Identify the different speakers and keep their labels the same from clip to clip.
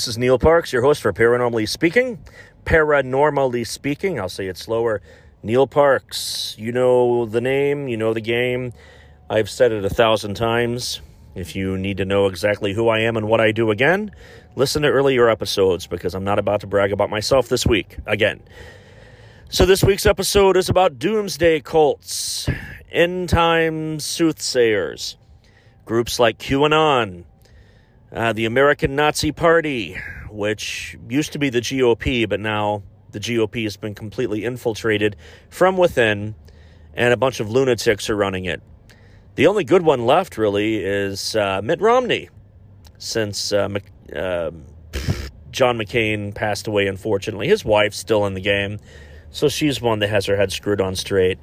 Speaker 1: this is Neil Parks, your host for Paranormally Speaking. Paranormally Speaking, I'll say it slower. Neil Parks, you know the name, you know the game. I've said it a thousand times. If you need to know exactly who I am and what I do again, listen to earlier episodes because I'm not about to brag about myself this week again. So, this week's episode is about doomsday cults, end time soothsayers, groups like QAnon, uh, the American Nazi Party, which used to be the GOP, but now the GOP has been completely infiltrated from within, and a bunch of lunatics are running it. The only good one left, really, is uh, Mitt Romney, since uh, uh, John McCain passed away, unfortunately. His wife's still in the game, so she's one that has her head screwed on straight.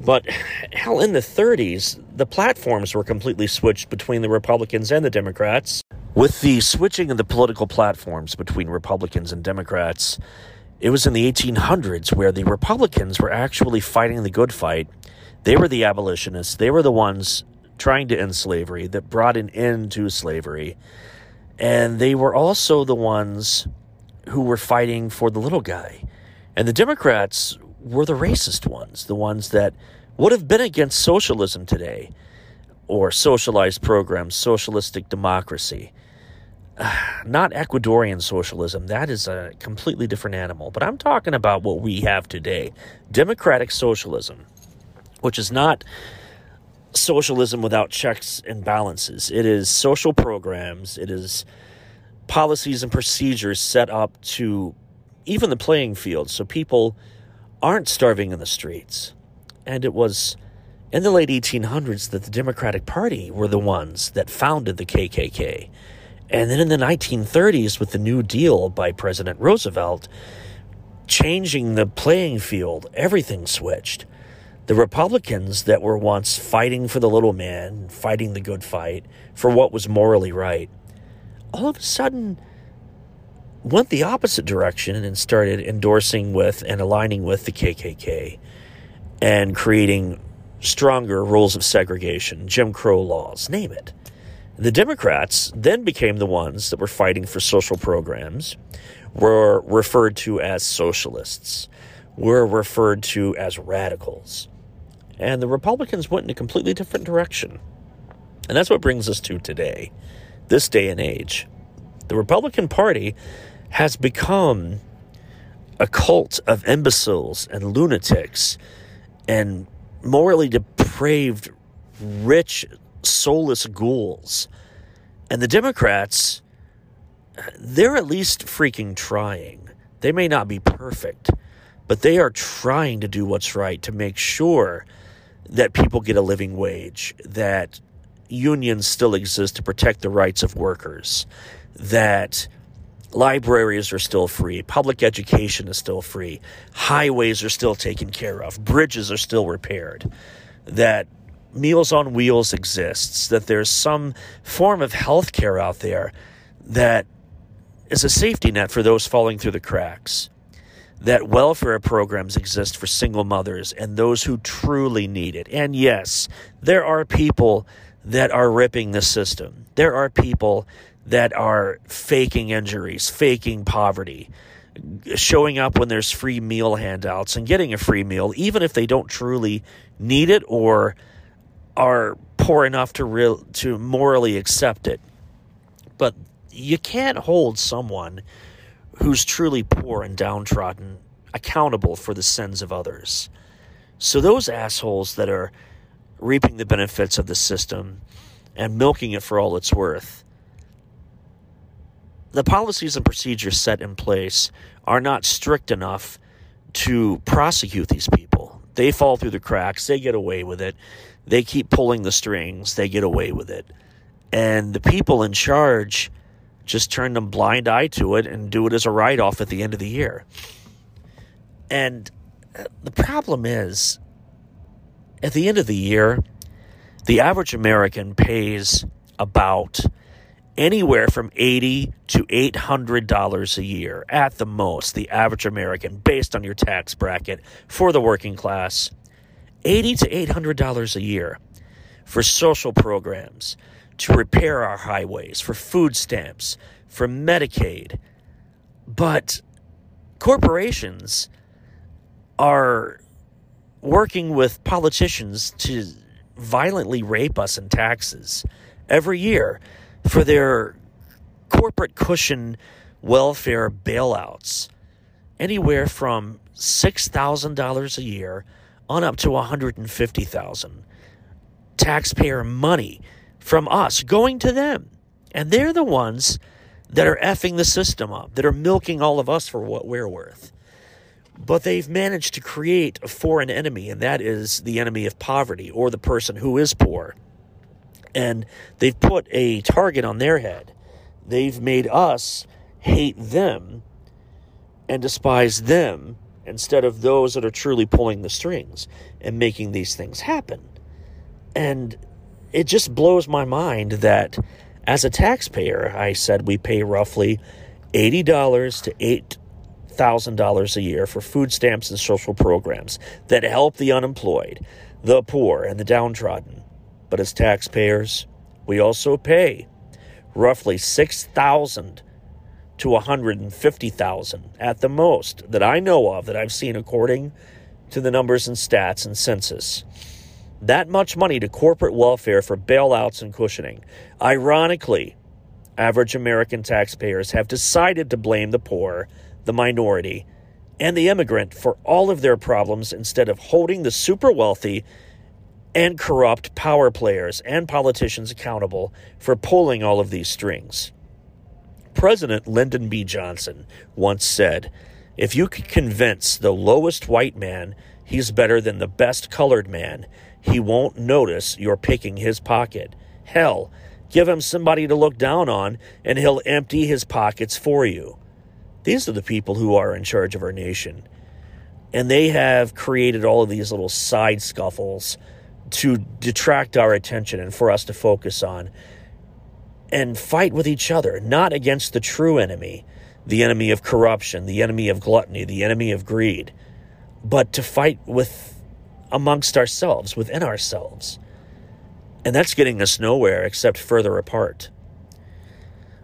Speaker 1: But hell, in the 30s, the platforms were completely switched between the Republicans and the Democrats. With the switching of the political platforms between Republicans and Democrats, it was in the 1800s where the Republicans were actually fighting the good fight. They were the abolitionists, they were the ones trying to end slavery that brought an end to slavery. And they were also the ones who were fighting for the little guy. And the Democrats were the racist ones, the ones that would have been against socialism today or socialized programs, socialistic democracy. Not Ecuadorian socialism. That is a completely different animal. But I'm talking about what we have today democratic socialism, which is not socialism without checks and balances. It is social programs, it is policies and procedures set up to even the playing field so people aren't starving in the streets. And it was in the late 1800s that the Democratic Party were the ones that founded the KKK. And then in the 1930s, with the New Deal by President Roosevelt, changing the playing field, everything switched. The Republicans that were once fighting for the little man, fighting the good fight, for what was morally right, all of a sudden went the opposite direction and started endorsing with and aligning with the KKK and creating stronger rules of segregation, Jim Crow laws, name it. The Democrats then became the ones that were fighting for social programs, were referred to as socialists, were referred to as radicals. And the Republicans went in a completely different direction. And that's what brings us to today, this day and age. The Republican Party has become a cult of imbeciles and lunatics and morally depraved, rich, soulless ghouls. And the Democrats, they're at least freaking trying. They may not be perfect, but they are trying to do what's right to make sure that people get a living wage, that unions still exist to protect the rights of workers, that Libraries are still free. Public education is still free. Highways are still taken care of. Bridges are still repaired. That Meals on Wheels exists. That there's some form of health care out there that is a safety net for those falling through the cracks. That welfare programs exist for single mothers and those who truly need it. And yes, there are people that are ripping the system. There are people that are faking injuries, faking poverty, showing up when there's free meal handouts and getting a free meal, even if they don't truly need it or are poor enough to real to morally accept it. But you can't hold someone who's truly poor and downtrodden accountable for the sins of others. So those assholes that are reaping the benefits of the system and milking it for all it's worth the policies and procedures set in place are not strict enough to prosecute these people. They fall through the cracks, they get away with it. They keep pulling the strings, they get away with it. And the people in charge just turn a blind eye to it and do it as a write off at the end of the year. And uh, the problem is, at the end of the year, the average American pays about anywhere from 80 to 800 dollars a year at the most the average american based on your tax bracket for the working class 80 to 800 dollars a year for social programs to repair our highways, for food stamps, for Medicaid. But corporations are working with politicians to violently rape us in taxes every year for their corporate cushion welfare bailouts anywhere from $6,000 a year on up to 150,000 taxpayer money from us going to them. And they're the ones that are effing the system up that are milking all of us for what we're worth. But they've managed to create a foreign enemy and that is the enemy of poverty or the person who is poor and they've put a target on their head they've made us hate them and despise them instead of those that are truly pulling the strings and making these things happen. And it just blows my mind that as a taxpayer, I said we pay roughly $80 to $8,000 a year for food stamps and social programs that help the unemployed, the poor, and the downtrodden. But as taxpayers, we also pay roughly 6000 to 150,000 at the most that I know of that I've seen according to the numbers and stats and census. That much money to corporate welfare for bailouts and cushioning. Ironically, average American taxpayers have decided to blame the poor, the minority, and the immigrant for all of their problems instead of holding the super wealthy and corrupt power players and politicians accountable for pulling all of these strings. President Lyndon B. Johnson once said, If you can convince the lowest white man he's better than the best colored man, he won't notice you're picking his pocket. Hell, give him somebody to look down on, and he'll empty his pockets for you. These are the people who are in charge of our nation. And they have created all of these little side scuffles to detract our attention and for us to focus on and fight with each other, not against the true enemy, the enemy of corruption, the enemy of gluttony, the enemy of greed, but to fight with amongst ourselves, within ourselves. And that's getting us nowhere except further apart.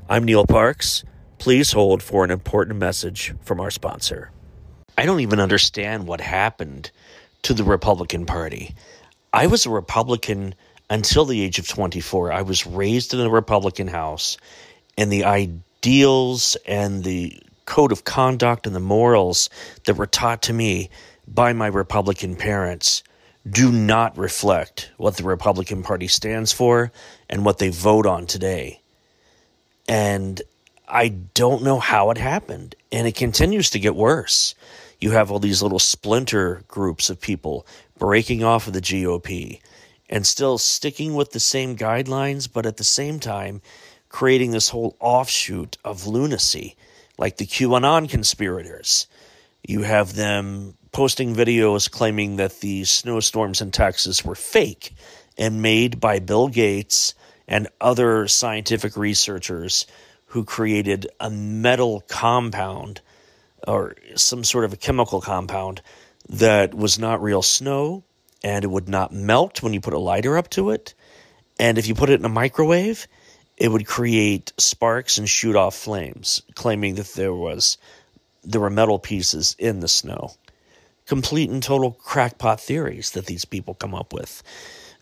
Speaker 1: I'm Neil Parks. Please hold for an important message from our sponsor. I don't even understand what happened to the Republican Party. I was a Republican until the age of 24. I was raised in a Republican house, and the ideals and the code of conduct and the morals that were taught to me by my Republican parents do not reflect what the Republican Party stands for and what they vote on today. And I don't know how it happened. And it continues to get worse. You have all these little splinter groups of people breaking off of the GOP and still sticking with the same guidelines, but at the same time creating this whole offshoot of lunacy, like the QAnon conspirators. You have them posting videos claiming that the snowstorms in Texas were fake and made by Bill Gates and other scientific researchers who created a metal compound or some sort of a chemical compound that was not real snow and it would not melt when you put a lighter up to it. And if you put it in a microwave, it would create sparks and shoot off flames, claiming that there was there were metal pieces in the snow. Complete and total crackpot theories that these people come up with.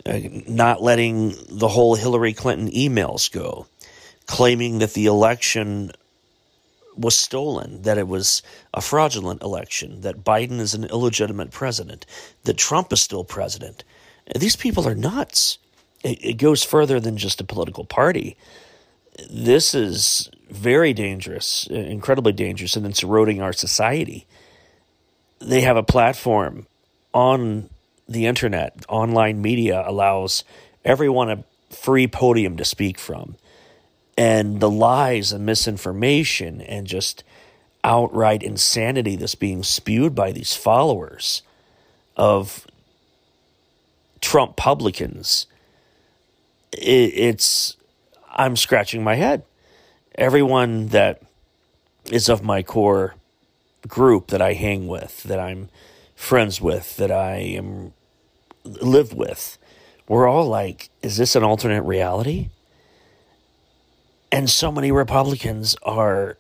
Speaker 1: Uh, not letting the whole Hillary Clinton emails go, claiming that the election was stolen, that it was a fraudulent election, that Biden is an illegitimate president, that Trump is still president. These people are nuts. It, it goes further than just a political party. This is very dangerous, incredibly dangerous, and it's eroding our society. They have a platform on the internet, online media allows everyone a free podium to speak from and the lies and misinformation and just outright insanity that's being spewed by these followers of Trump publicans, it's I'm scratching my head. Everyone that is of my core group that I hang with, that I'm friends with, that I am live with, we're all like, is this an alternate reality? And so many Republicans are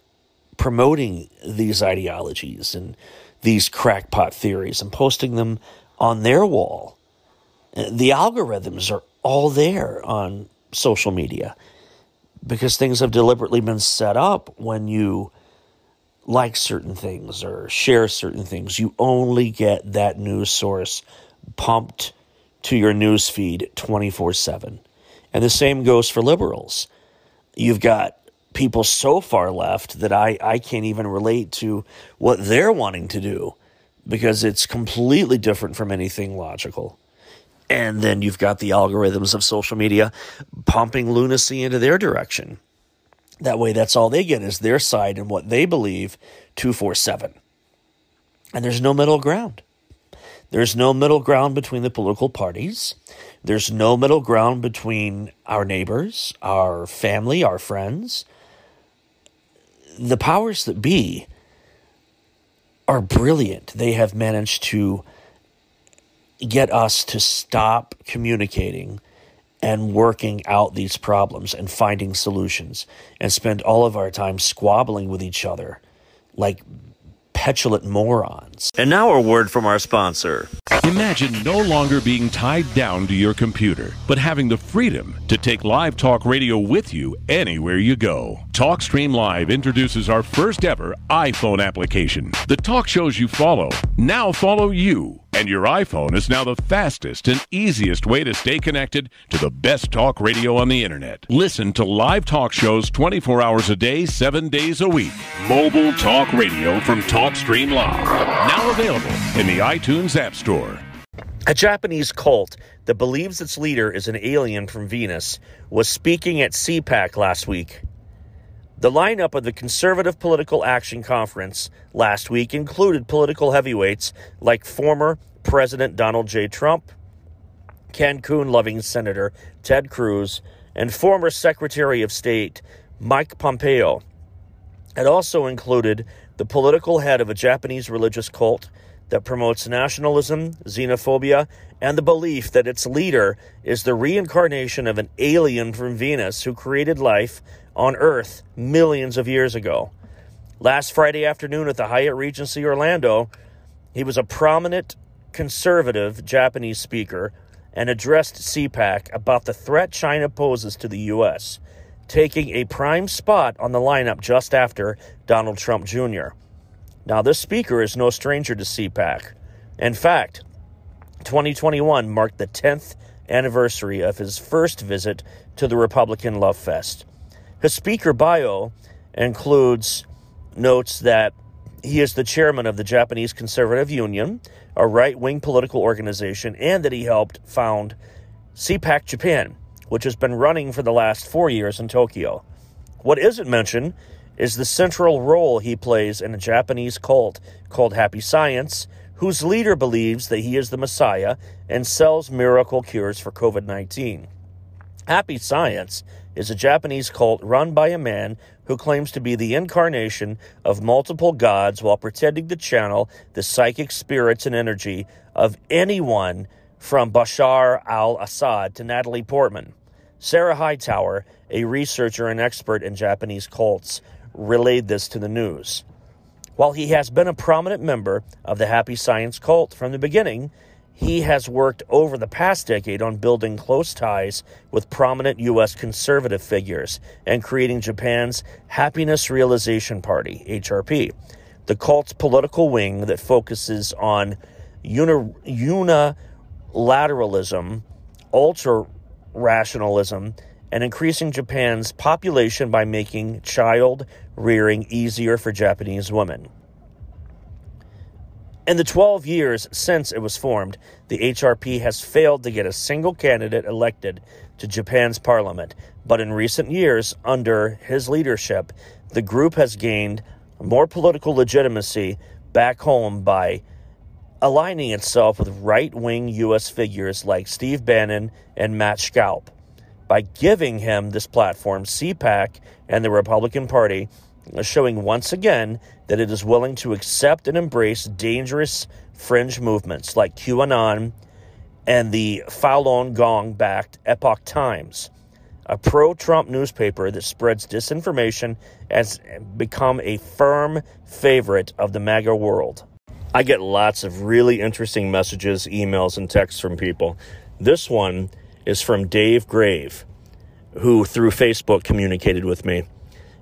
Speaker 1: promoting these ideologies and these crackpot theories and posting them on their wall. The algorithms are all there on social media because things have deliberately been set up when you like certain things or share certain things. You only get that news source pumped to your news feed 24 7. And the same goes for liberals. You've got people so far left that I, I can't even relate to what they're wanting to do because it's completely different from anything logical. And then you've got the algorithms of social media pumping lunacy into their direction. That way, that's all they get is their side and what they believe 247. And there's no middle ground. There's no middle ground between the political parties. There's no middle ground between our neighbors, our family, our friends. The powers that be are brilliant. They have managed to get us to stop communicating and working out these problems and finding solutions and spend all of our time squabbling with each other like petulant morons. And now a word from our sponsor.
Speaker 2: Imagine no longer being tied down to your computer, but having the freedom to take live talk radio with you anywhere you go. TalkStream Live introduces our first ever iPhone application. The talk shows you follow now follow you. And your iPhone is now the fastest and easiest way to stay connected to the best talk radio on the internet. Listen to live talk shows 24 hours a day, 7 days a week. Mobile talk radio from TalkStream Live. Now available in the iTunes App Store.
Speaker 1: A Japanese cult that believes its leader is an alien from Venus was speaking at CPAC last week. The lineup of the Conservative Political Action Conference last week included political heavyweights like former President Donald J. Trump, Cancun loving Senator Ted Cruz, and former Secretary of State Mike Pompeo. It also included the political head of a Japanese religious cult that promotes nationalism, xenophobia, and the belief that its leader is the reincarnation of an alien from Venus who created life on Earth millions of years ago. Last Friday afternoon at the Hyatt Regency Orlando, he was a prominent conservative Japanese speaker and addressed CPAC about the threat China poses to the U.S., taking a prime spot on the lineup just after Donald Trump Jr. Now, this speaker is no stranger to CPAC. In fact, 2021 marked the 10th anniversary of his first visit to the Republican Love Fest. His speaker bio includes notes that he is the chairman of the Japanese Conservative Union, a right wing political organization, and that he helped found CPAC Japan, which has been running for the last four years in Tokyo. What isn't mentioned is the central role he plays in a Japanese cult called Happy Science, whose leader believes that he is the Messiah and sells miracle cures for COVID 19. Happy Science is a Japanese cult run by a man who claims to be the incarnation of multiple gods while pretending to channel the psychic spirits and energy of anyone from Bashar al Assad to Natalie Portman. Sarah Hightower, a researcher and expert in Japanese cults, relayed this to the news. While he has been a prominent member of the Happy Science cult from the beginning, he has worked over the past decade on building close ties with prominent U.S. conservative figures and creating Japan's Happiness Realization Party, HRP, the cult's political wing that focuses on uni- unilateralism, ultra rationalism, and increasing Japan's population by making child rearing easier for Japanese women. In the 12 years since it was formed, the HRP has failed to get a single candidate elected to Japan's parliament. But in recent years, under his leadership, the group has gained more political legitimacy back home by aligning itself with right wing U.S. figures like Steve Bannon and Matt Schlapp. By giving him this platform, CPAC and the Republican Party are showing once again that it is willing to accept and embrace dangerous fringe movements like QAnon and the Falun Gong backed Epoch Times. a pro Trump newspaper that spreads disinformation, has become a firm favorite of the MAGA world. I get lots of really interesting messages, emails, and texts from people. This one is from Dave Grave, who through Facebook communicated with me.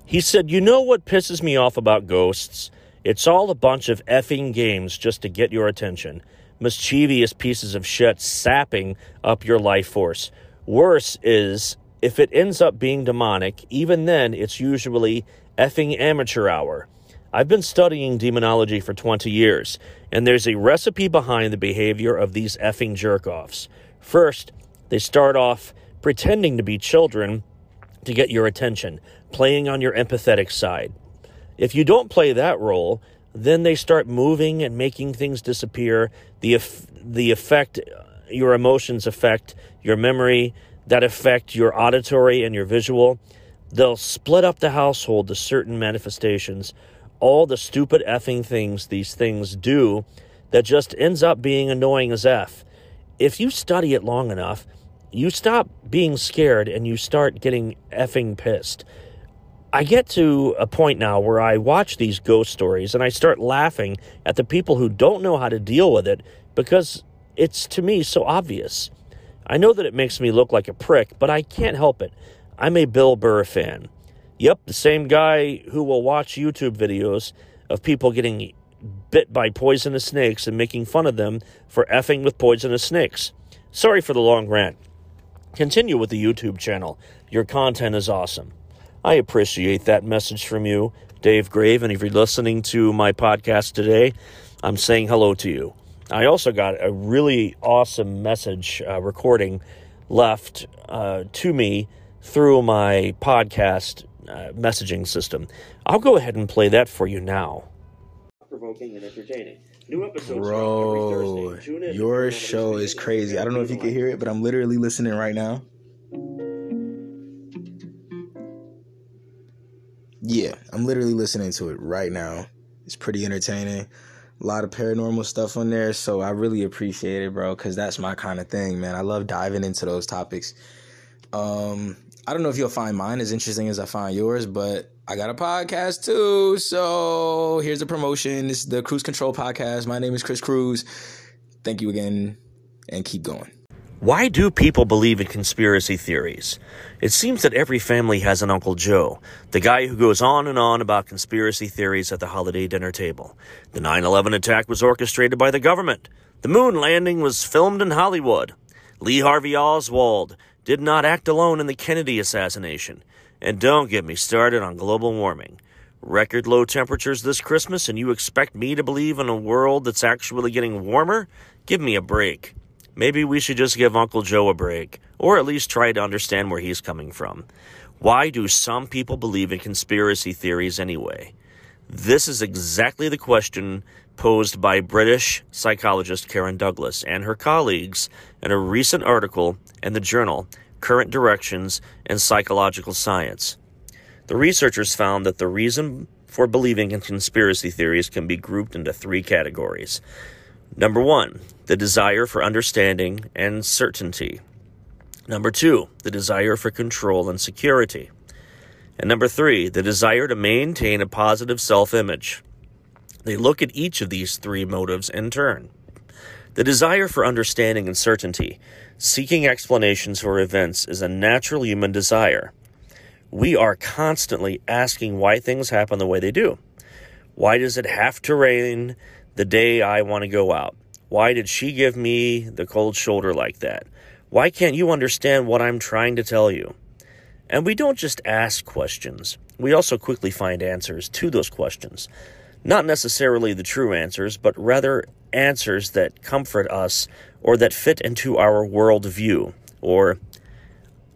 Speaker 1: He said, You know what pisses me off about ghosts? It's all a bunch of effing games just to get your attention. Mischievous pieces of shit sapping up your life force. Worse is if it ends up being demonic, even then it's usually effing amateur hour. I've been studying demonology for 20 years, and there's a recipe behind the behavior of these effing jerk offs. First, they start off pretending to be children to get your attention, playing on your empathetic side. If you don't play that role, then they start moving and making things disappear. The, the effect, your emotions affect your memory, that affect your auditory and your visual. They'll split up the household to certain manifestations all the stupid effing things these things do that just ends up being annoying as F. If you study it long enough, you stop being scared and you start getting effing pissed. I get to a point now where I watch these ghost stories and I start laughing at the people who don't know how to deal with it because it's to me so obvious. I know that it makes me look like a prick, but I can't help it. I'm a Bill Burr fan. Yep, the same guy who will watch YouTube videos of people getting bit by poisonous snakes and making fun of them for effing with poisonous snakes. Sorry for the long rant. Continue with the YouTube channel. Your content is awesome. I appreciate that message from you, Dave Grave. And if you're listening to my podcast today, I'm saying hello to you. I also got a really awesome message uh, recording left uh, to me through my podcast uh, messaging system. I'll go ahead and play that for you now.
Speaker 3: Provoking and entertaining. New episodes Bro, your show is crazy. I don't know if you can hear it, but I'm literally listening right now. Yeah, I'm literally listening to it right now. It's pretty entertaining. A lot of paranormal stuff on there, so I really appreciate it, bro, because that's my kind of thing, man. I love diving into those topics. Um, I don't know if you'll find mine as interesting as I find yours, but I got a podcast too. So here's a promotion. This is the Cruise Control Podcast. My name is Chris Cruz. Thank you again and keep going.
Speaker 1: Why do people believe in conspiracy theories? It seems that every family has an Uncle Joe, the guy who goes on and on about conspiracy theories at the holiday dinner table. The 9 11 attack was orchestrated by the government. The moon landing was filmed in Hollywood. Lee Harvey Oswald did not act alone in the Kennedy assassination. And don't get me started on global warming. Record low temperatures this Christmas, and you expect me to believe in a world that's actually getting warmer? Give me a break. Maybe we should just give Uncle Joe a break, or at least try to understand where he's coming from. Why do some people believe in conspiracy theories anyway? This is exactly the question posed by British psychologist Karen Douglas and her colleagues in a recent article in the journal Current Directions in Psychological Science. The researchers found that the reason for believing in conspiracy theories can be grouped into three categories. Number one, the desire for understanding and certainty. Number two, the desire for control and security. And number three, the desire to maintain a positive self image. They look at each of these three motives in turn. The desire for understanding and certainty, seeking explanations for events, is a natural human desire. We are constantly asking why things happen the way they do. Why does it have to rain the day I want to go out? Why did she give me the cold shoulder like that? Why can't you understand what I'm trying to tell you? And we don't just ask questions, we also quickly find answers to those questions. Not necessarily the true answers, but rather answers that comfort us or that fit into our worldview, or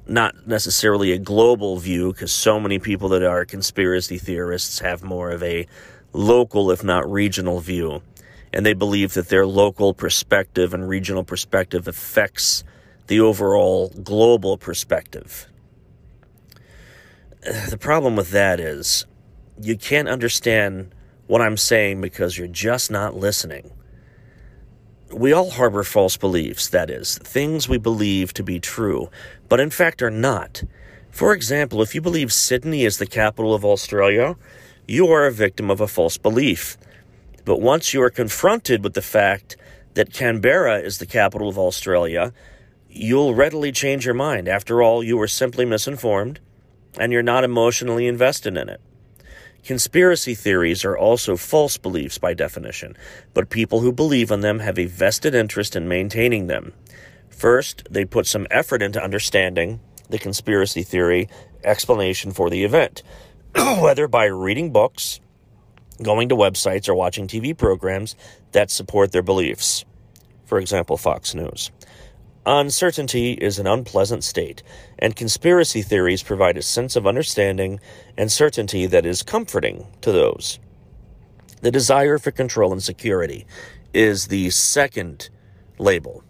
Speaker 1: not necessarily a global view, because so many people that are conspiracy theorists have more of a local, if not regional view. And they believe that their local perspective and regional perspective affects the overall global perspective. The problem with that is you can't understand what I'm saying because you're just not listening. We all harbor false beliefs, that is, things we believe to be true, but in fact are not. For example, if you believe Sydney is the capital of Australia, you are a victim of a false belief. But once you are confronted with the fact that Canberra is the capital of Australia, you'll readily change your mind. After all, you were simply misinformed and you're not emotionally invested in it. Conspiracy theories are also false beliefs by definition, but people who believe in them have a vested interest in maintaining them. First, they put some effort into understanding the conspiracy theory explanation for the event, whether by reading books, going to websites, or watching TV programs that support their beliefs. For example, Fox News. Uncertainty is an unpleasant state, and conspiracy theories provide a sense of understanding and certainty that is comforting to those. The desire for control and security is the second label.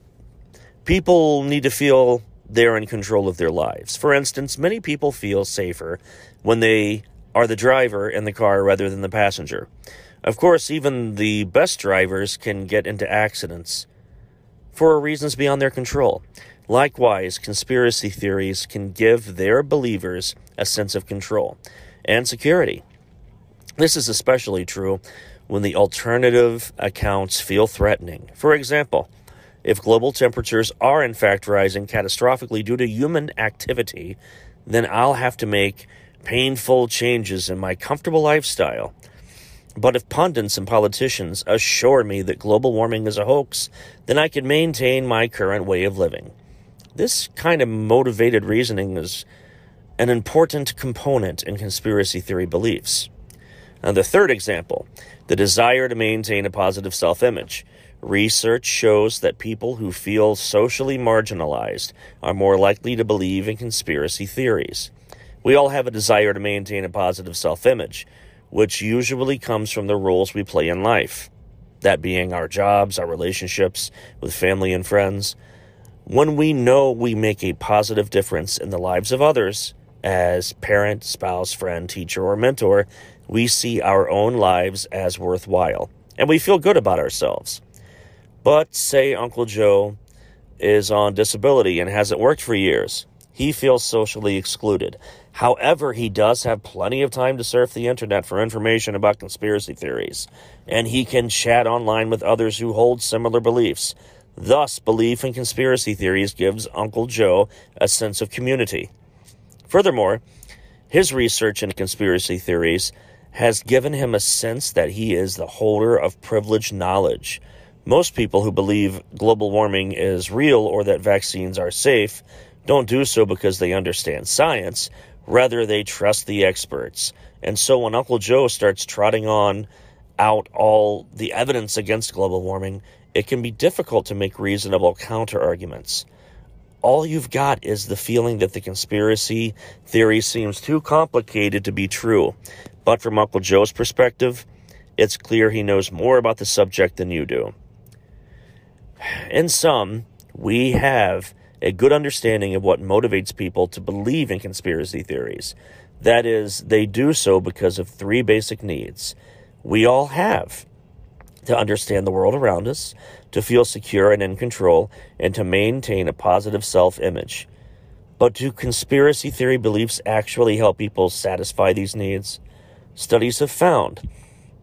Speaker 1: People need to feel they're in control of their lives. For instance, many people feel safer when they are the driver in the car rather than the passenger. Of course, even the best drivers can get into accidents for reasons beyond their control. Likewise, conspiracy theories can give their believers a sense of control and security. This is especially true when the alternative accounts feel threatening. For example, if global temperatures are in fact rising catastrophically due to human activity, then I'll have to make painful changes in my comfortable lifestyle. But if pundits and politicians assure me that global warming is a hoax, then I can maintain my current way of living. This kind of motivated reasoning is an important component in conspiracy theory beliefs. And the third example, the desire to maintain a positive self image. Research shows that people who feel socially marginalized are more likely to believe in conspiracy theories. We all have a desire to maintain a positive self image, which usually comes from the roles we play in life, that being our jobs, our relationships with family and friends. When we know we make a positive difference in the lives of others, as parent, spouse, friend, teacher, or mentor, we see our own lives as worthwhile, and we feel good about ourselves. But say Uncle Joe is on disability and hasn't worked for years. He feels socially excluded. However, he does have plenty of time to surf the internet for information about conspiracy theories, and he can chat online with others who hold similar beliefs. Thus, belief in conspiracy theories gives Uncle Joe a sense of community. Furthermore, his research into conspiracy theories has given him a sense that he is the holder of privileged knowledge most people who believe global warming is real or that vaccines are safe don't do so because they understand science. Rather, they trust the experts. And so when Uncle Joe starts trotting on out all the evidence against global warming, it can be difficult to make reasonable counter arguments. All you've got is the feeling that the conspiracy theory seems too complicated to be true. But from Uncle Joe's perspective, it's clear he knows more about the subject than you do. In sum, we have a good understanding of what motivates people to believe in conspiracy theories. That is, they do so because of three basic needs we all have to understand the world around us, to feel secure and in control, and to maintain a positive self image. But do conspiracy theory beliefs actually help people satisfy these needs? Studies have found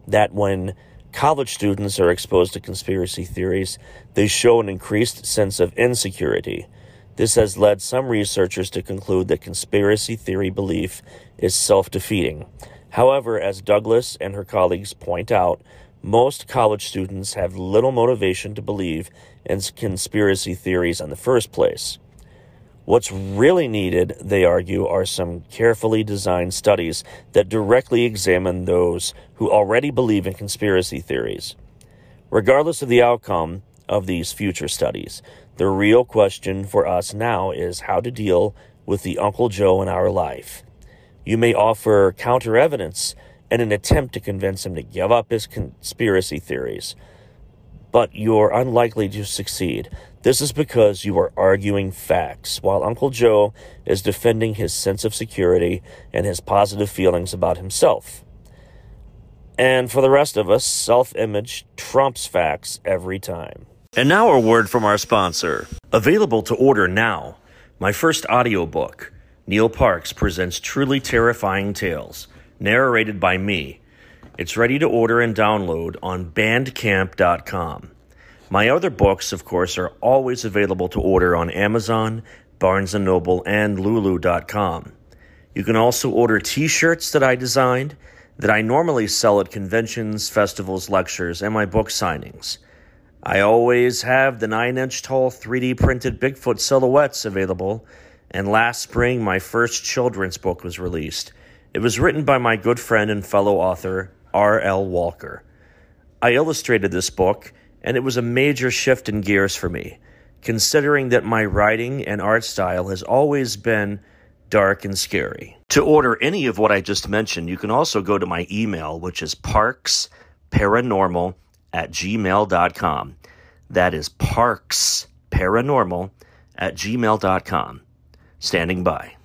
Speaker 1: that when college students are exposed to conspiracy theories, they show an increased sense of insecurity. This has led some researchers to conclude that conspiracy theory belief is self defeating. However, as Douglas and her colleagues point out, most college students have little motivation to believe in conspiracy theories in the first place. What's really needed, they argue, are some carefully designed studies that directly examine those who already believe in conspiracy theories. Regardless of the outcome of these future studies, the real question for us now is how to deal with the Uncle Joe in our life. You may offer counter evidence in an attempt to convince him to give up his conspiracy theories, but you're unlikely to succeed. This is because you are arguing facts, while Uncle Joe is defending his sense of security and his positive feelings about himself. And for the rest of us, self image trumps facts every time. And now a word from our sponsor. Available to order now, my first audiobook, Neil Parks presents Truly Terrifying Tales, narrated by me. It's ready to order and download on bandcamp.com. My other books, of course, are always available to order on Amazon, Barnes & Noble, and lulu.com. You can also order t-shirts that I designed that I normally sell at conventions, festivals, lectures, and my book signings. I always have the 9-inch tall 3D printed Bigfoot silhouettes available and last spring my first children's book was released. It was written by my good friend and fellow author, R.L. Walker. I illustrated this book, and it was a major shift in gears for me, considering that my writing and art style has always been dark and scary. To order any of what I just mentioned, you can also go to my email, which is parksparanormal at gmail.com. That is parksparanormal at gmail.com standing by.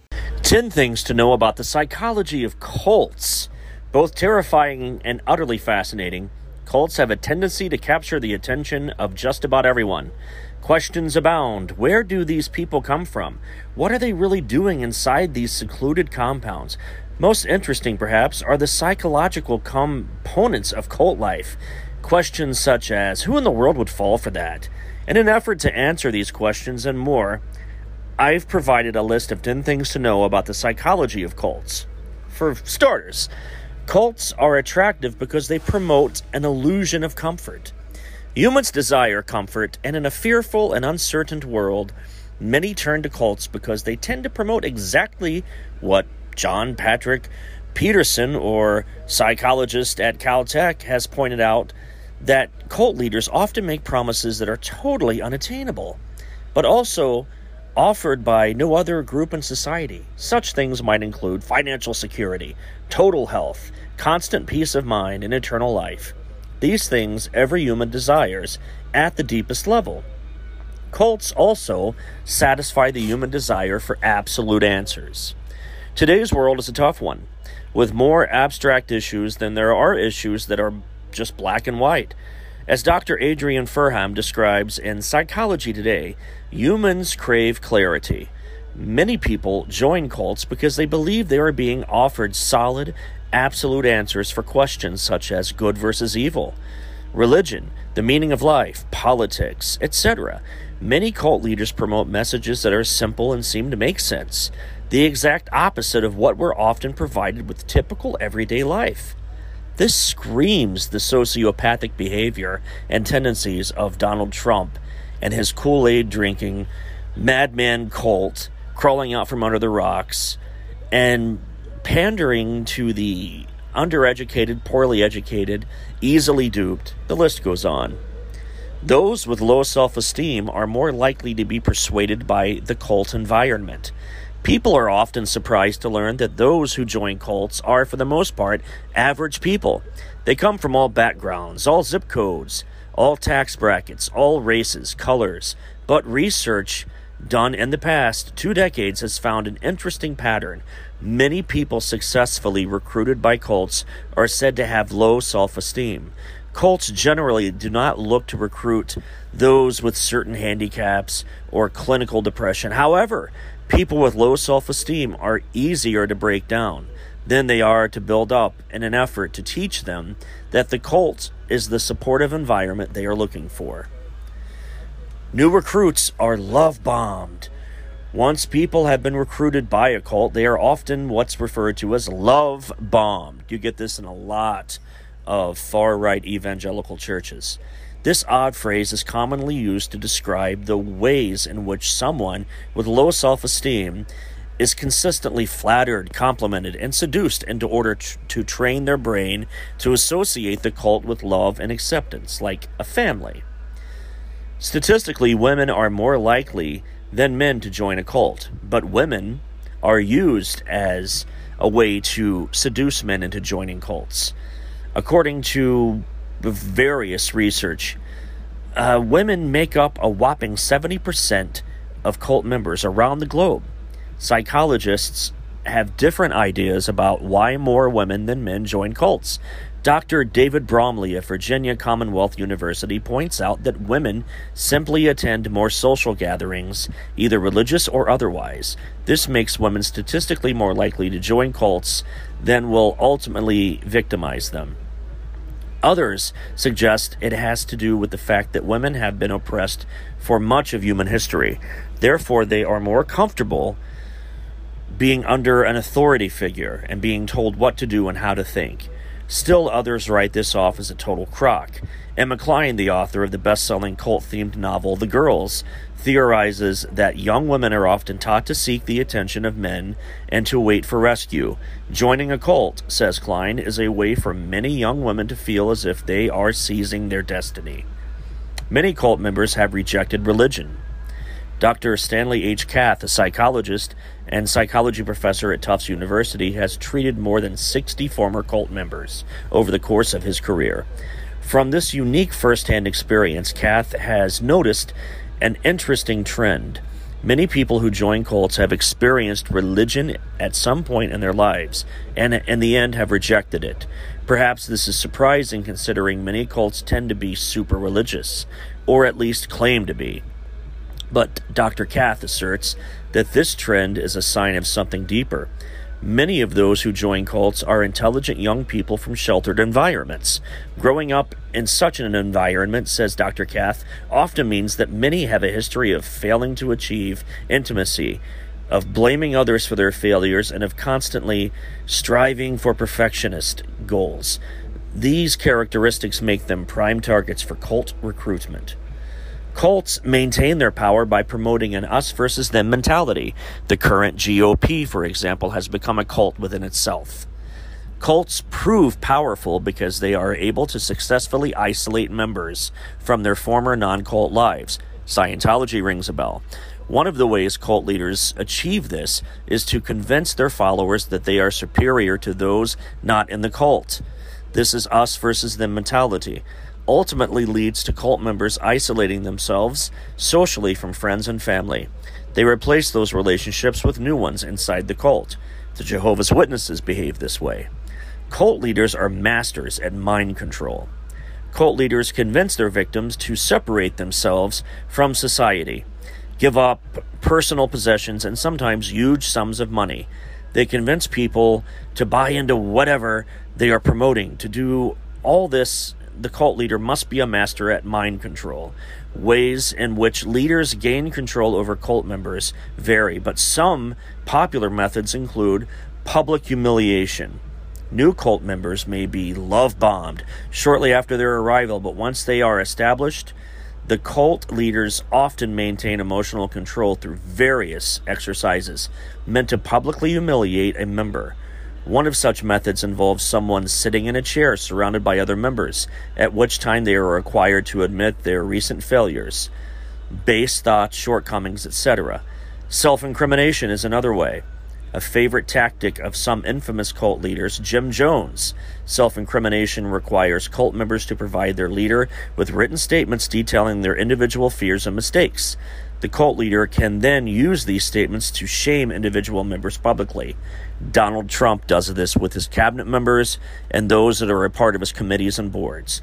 Speaker 1: 10 things to know about the psychology of cults. Both terrifying and utterly fascinating, cults have a tendency to capture the attention of just about everyone. Questions abound. Where do these people come from? What are they really doing inside these secluded compounds? Most interesting, perhaps, are the psychological components of cult life. Questions such as Who in the world would fall for that? In an effort to answer these questions and more, I've provided a list of 10 things to know about the psychology of cults. For starters, cults are attractive because they promote an illusion of comfort. Humans desire comfort, and in a fearful and uncertain world, many turn to cults because they tend to promote exactly what John Patrick Peterson, or psychologist at Caltech, has pointed out that cult leaders often make promises that are totally unattainable, but also offered by no other group in society. Such things might include financial security, total health, constant peace of mind, and eternal life. These things every human desires at the deepest level. Cults also satisfy the human desire for absolute answers. Today's world is a tough one, with more abstract issues than there are issues that are just black and white. As Dr. Adrian Furnham describes in Psychology Today, humans crave clarity. Many people join cults because they believe they are being offered solid, absolute answers for questions such as good versus evil, religion, the meaning of life, politics, etc. Many cult leaders promote messages that are simple and seem to make sense, the exact opposite of what we're often provided with typical everyday life. This screams the sociopathic behavior and tendencies of Donald Trump and his Kool Aid drinking, madman cult crawling out from under the rocks and pandering to the undereducated, poorly educated, easily duped. The list goes on. Those with low self esteem are more likely to be persuaded by the cult environment. People are often surprised to learn that those who join cults are, for the most part, average people. They come from all backgrounds, all zip codes, all tax brackets, all races, colors. But research done in the past two decades has found an interesting pattern. Many people successfully recruited by cults are said to have low self esteem. Cults generally do not look to recruit those with certain handicaps or clinical depression. However, People with low self esteem are easier to break down than they are to build up in an effort to teach them that the cult is the supportive environment they are looking for. New recruits are love bombed. Once people have been recruited by a cult, they are often what's referred to as love bombed. You get this in a lot of far right evangelical churches. This odd phrase is commonly used to describe the ways in which someone with low self esteem is consistently flattered, complimented, and seduced in order to train their brain to associate the cult with love and acceptance, like a family. Statistically, women are more likely than men to join a cult, but women are used as a way to seduce men into joining cults. According to various research, uh, women make up a whopping 70% of cult members around the globe. Psychologists have different ideas about why more women than men join cults. Dr. David Bromley of Virginia Commonwealth University points out that women simply attend more social gatherings, either religious or otherwise. This makes women statistically more likely to join cults than will ultimately victimize them. Others suggest it has to do with the fact that women have been oppressed for much of human history. Therefore, they are more comfortable being under an authority figure and being told what to do and how to think. Still, others write this off as a total crock. Emma Cline, the author of the best selling cult themed novel The Girls, theorizes that young women are often taught to seek the attention of men and to wait for rescue. Joining a cult, says Cline, is a way for many young women to feel as if they are seizing their destiny. Many cult members have rejected religion. Dr. Stanley H. Cath, a psychologist and psychology professor at Tufts University, has treated more than 60 former cult members over the course of his career. From this unique firsthand experience, Cath has noticed an interesting trend. Many people who join cults have experienced religion at some point in their lives and in the end have rejected it. Perhaps this is surprising considering many cults tend to be super religious, or at least claim to be. But Dr. Cath asserts that this trend is a sign of something deeper. Many of those who join cults are intelligent young people from sheltered environments. Growing up in such an environment, says Dr. Cath, often means that many have a history of failing to achieve intimacy, of blaming others for their failures, and of constantly striving for perfectionist goals. These characteristics make them prime targets for cult recruitment. Cults maintain their power by promoting an us versus them mentality. The current GOP, for example, has become a cult within itself. Cults prove powerful because they are able to successfully isolate members from their former non cult lives. Scientology rings a bell. One of the ways cult leaders achieve this is to convince their followers that they are superior to those not in the cult. This is us versus them mentality ultimately leads to cult members isolating themselves socially from friends and family. They replace those relationships with new ones inside the cult. The Jehovah's Witnesses behave this way. Cult leaders are masters at mind control. Cult leaders convince their victims to separate themselves from society, give up personal possessions, and sometimes huge sums of money. They convince people to buy into whatever they are promoting, to do all this the cult leader must be a master at mind control. Ways in which leaders gain control over cult members vary, but some popular methods include public humiliation. New cult members may be love bombed shortly after their arrival, but once they are established, the cult leaders often maintain emotional control through various exercises meant to publicly humiliate a member. One of such methods involves someone sitting in a chair surrounded by other members, at which time they are required to admit their recent failures, base thoughts, shortcomings, etc. Self incrimination is another way. A favorite tactic of some infamous cult leaders, Jim Jones. Self incrimination requires cult members to provide their leader with written statements detailing their individual fears and mistakes. The cult leader can then use these statements to shame individual members publicly. Donald Trump does this with his cabinet members and those that are a part of his committees and boards.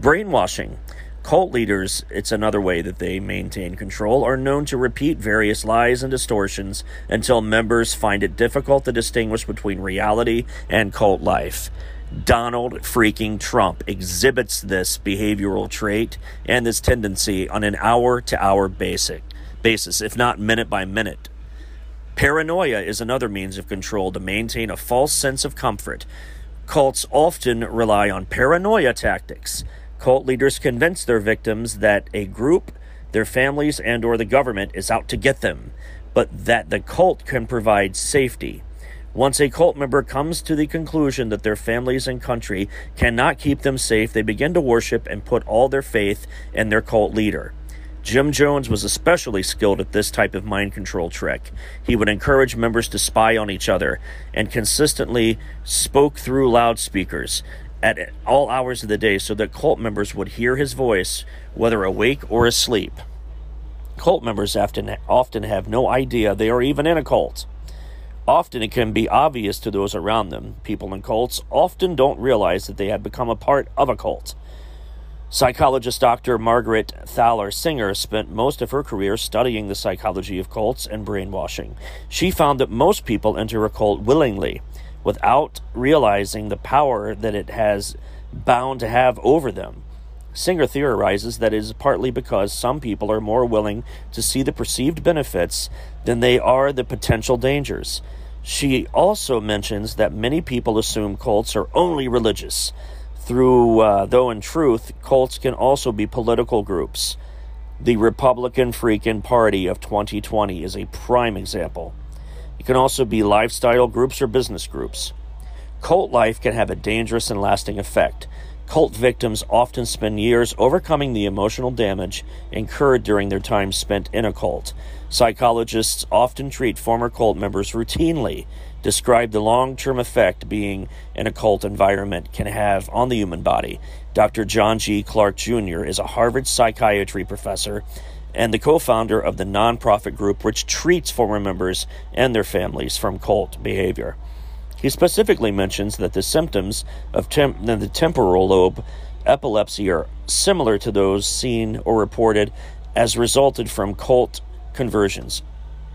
Speaker 1: Brainwashing. Cult leaders, it's another way that they maintain control, are known to repeat various lies and distortions until members find it difficult to distinguish between reality and cult life. Donald freaking Trump exhibits this behavioral trait and this tendency on an hour to hour basis, if not minute by minute. Paranoia is another means of control to maintain a false sense of comfort. Cults often rely on paranoia tactics. Cult leaders convince their victims that a group, their families and or the government is out to get them, but that the cult can provide safety. Once a cult member comes to the conclusion that their families and country cannot keep them safe, they begin to worship and put all their faith in their cult leader. Jim Jones was especially skilled at this type of mind control trick. He would encourage members to spy on each other and consistently spoke through loudspeakers at all hours of the day so that cult members would hear his voice, whether awake or asleep. Cult members often, often have no idea they are even in a cult. Often it can be obvious to those around them. People in cults often don't realize that they have become a part of a cult. Psychologist Dr. Margaret Thaler Singer spent most of her career studying the psychology of cults and brainwashing. She found that most people enter a cult willingly, without realizing the power that it has bound to have over them. Singer theorizes that it is partly because some people are more willing to see the perceived benefits than they are the potential dangers. She also mentions that many people assume cults are only religious through, uh, though in truth, cults can also be political groups. The Republican Freakin' Party of 2020 is a prime example. It can also be lifestyle groups or business groups. Cult life can have a dangerous and lasting effect. Cult victims often spend years overcoming the emotional damage incurred during their time spent in a cult. Psychologists often treat former cult members routinely describe the long term effect being in a cult environment can have on the human body. Dr. John G. Clark Jr. is a Harvard psychiatry professor and the co founder of the nonprofit group which treats former members and their families from cult behavior. He specifically mentions that the symptoms of the temporal lobe epilepsy are similar to those seen or reported as resulted from cult conversions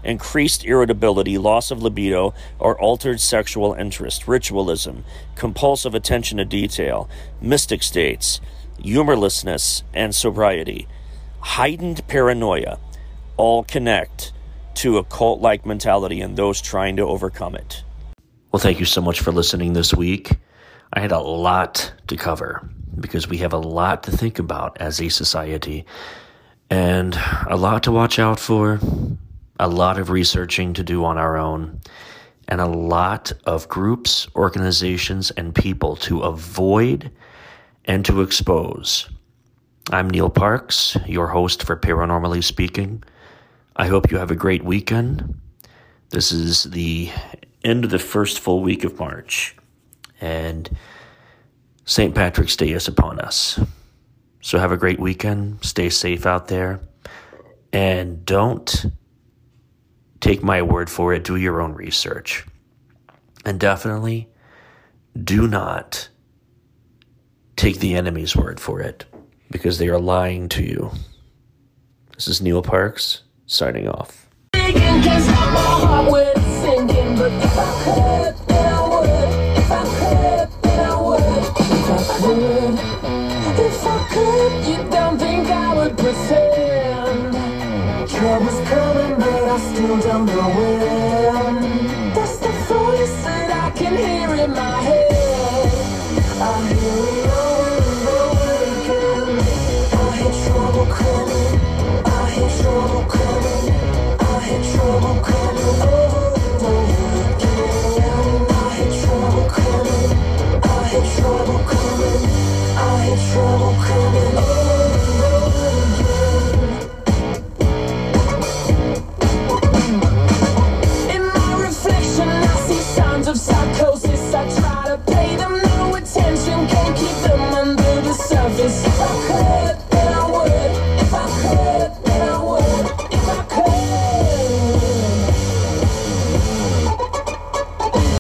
Speaker 1: increased irritability, loss of libido, or altered sexual interest, ritualism, compulsive attention to detail, mystic states, humorlessness, and sobriety, heightened paranoia all connect to a cult like mentality and those trying to overcome it. Well, thank you so much for listening this week. I had a lot to cover because we have a lot to think about as a society and a lot to watch out for a lot of researching to do on our own, and a lot of groups, organizations, and people to avoid and to expose. I'm Neil Parks, your host for Paranormally Speaking. I hope you have a great weekend. This is the end of the first full week of March, and St. Patrick's Day is upon us. So have a great weekend. Stay safe out there. And don't take my word for it, do your own research. And definitely do not take the enemy's word for it because they are lying to you. This is Neil Parks signing off.
Speaker 4: Troubles coming, but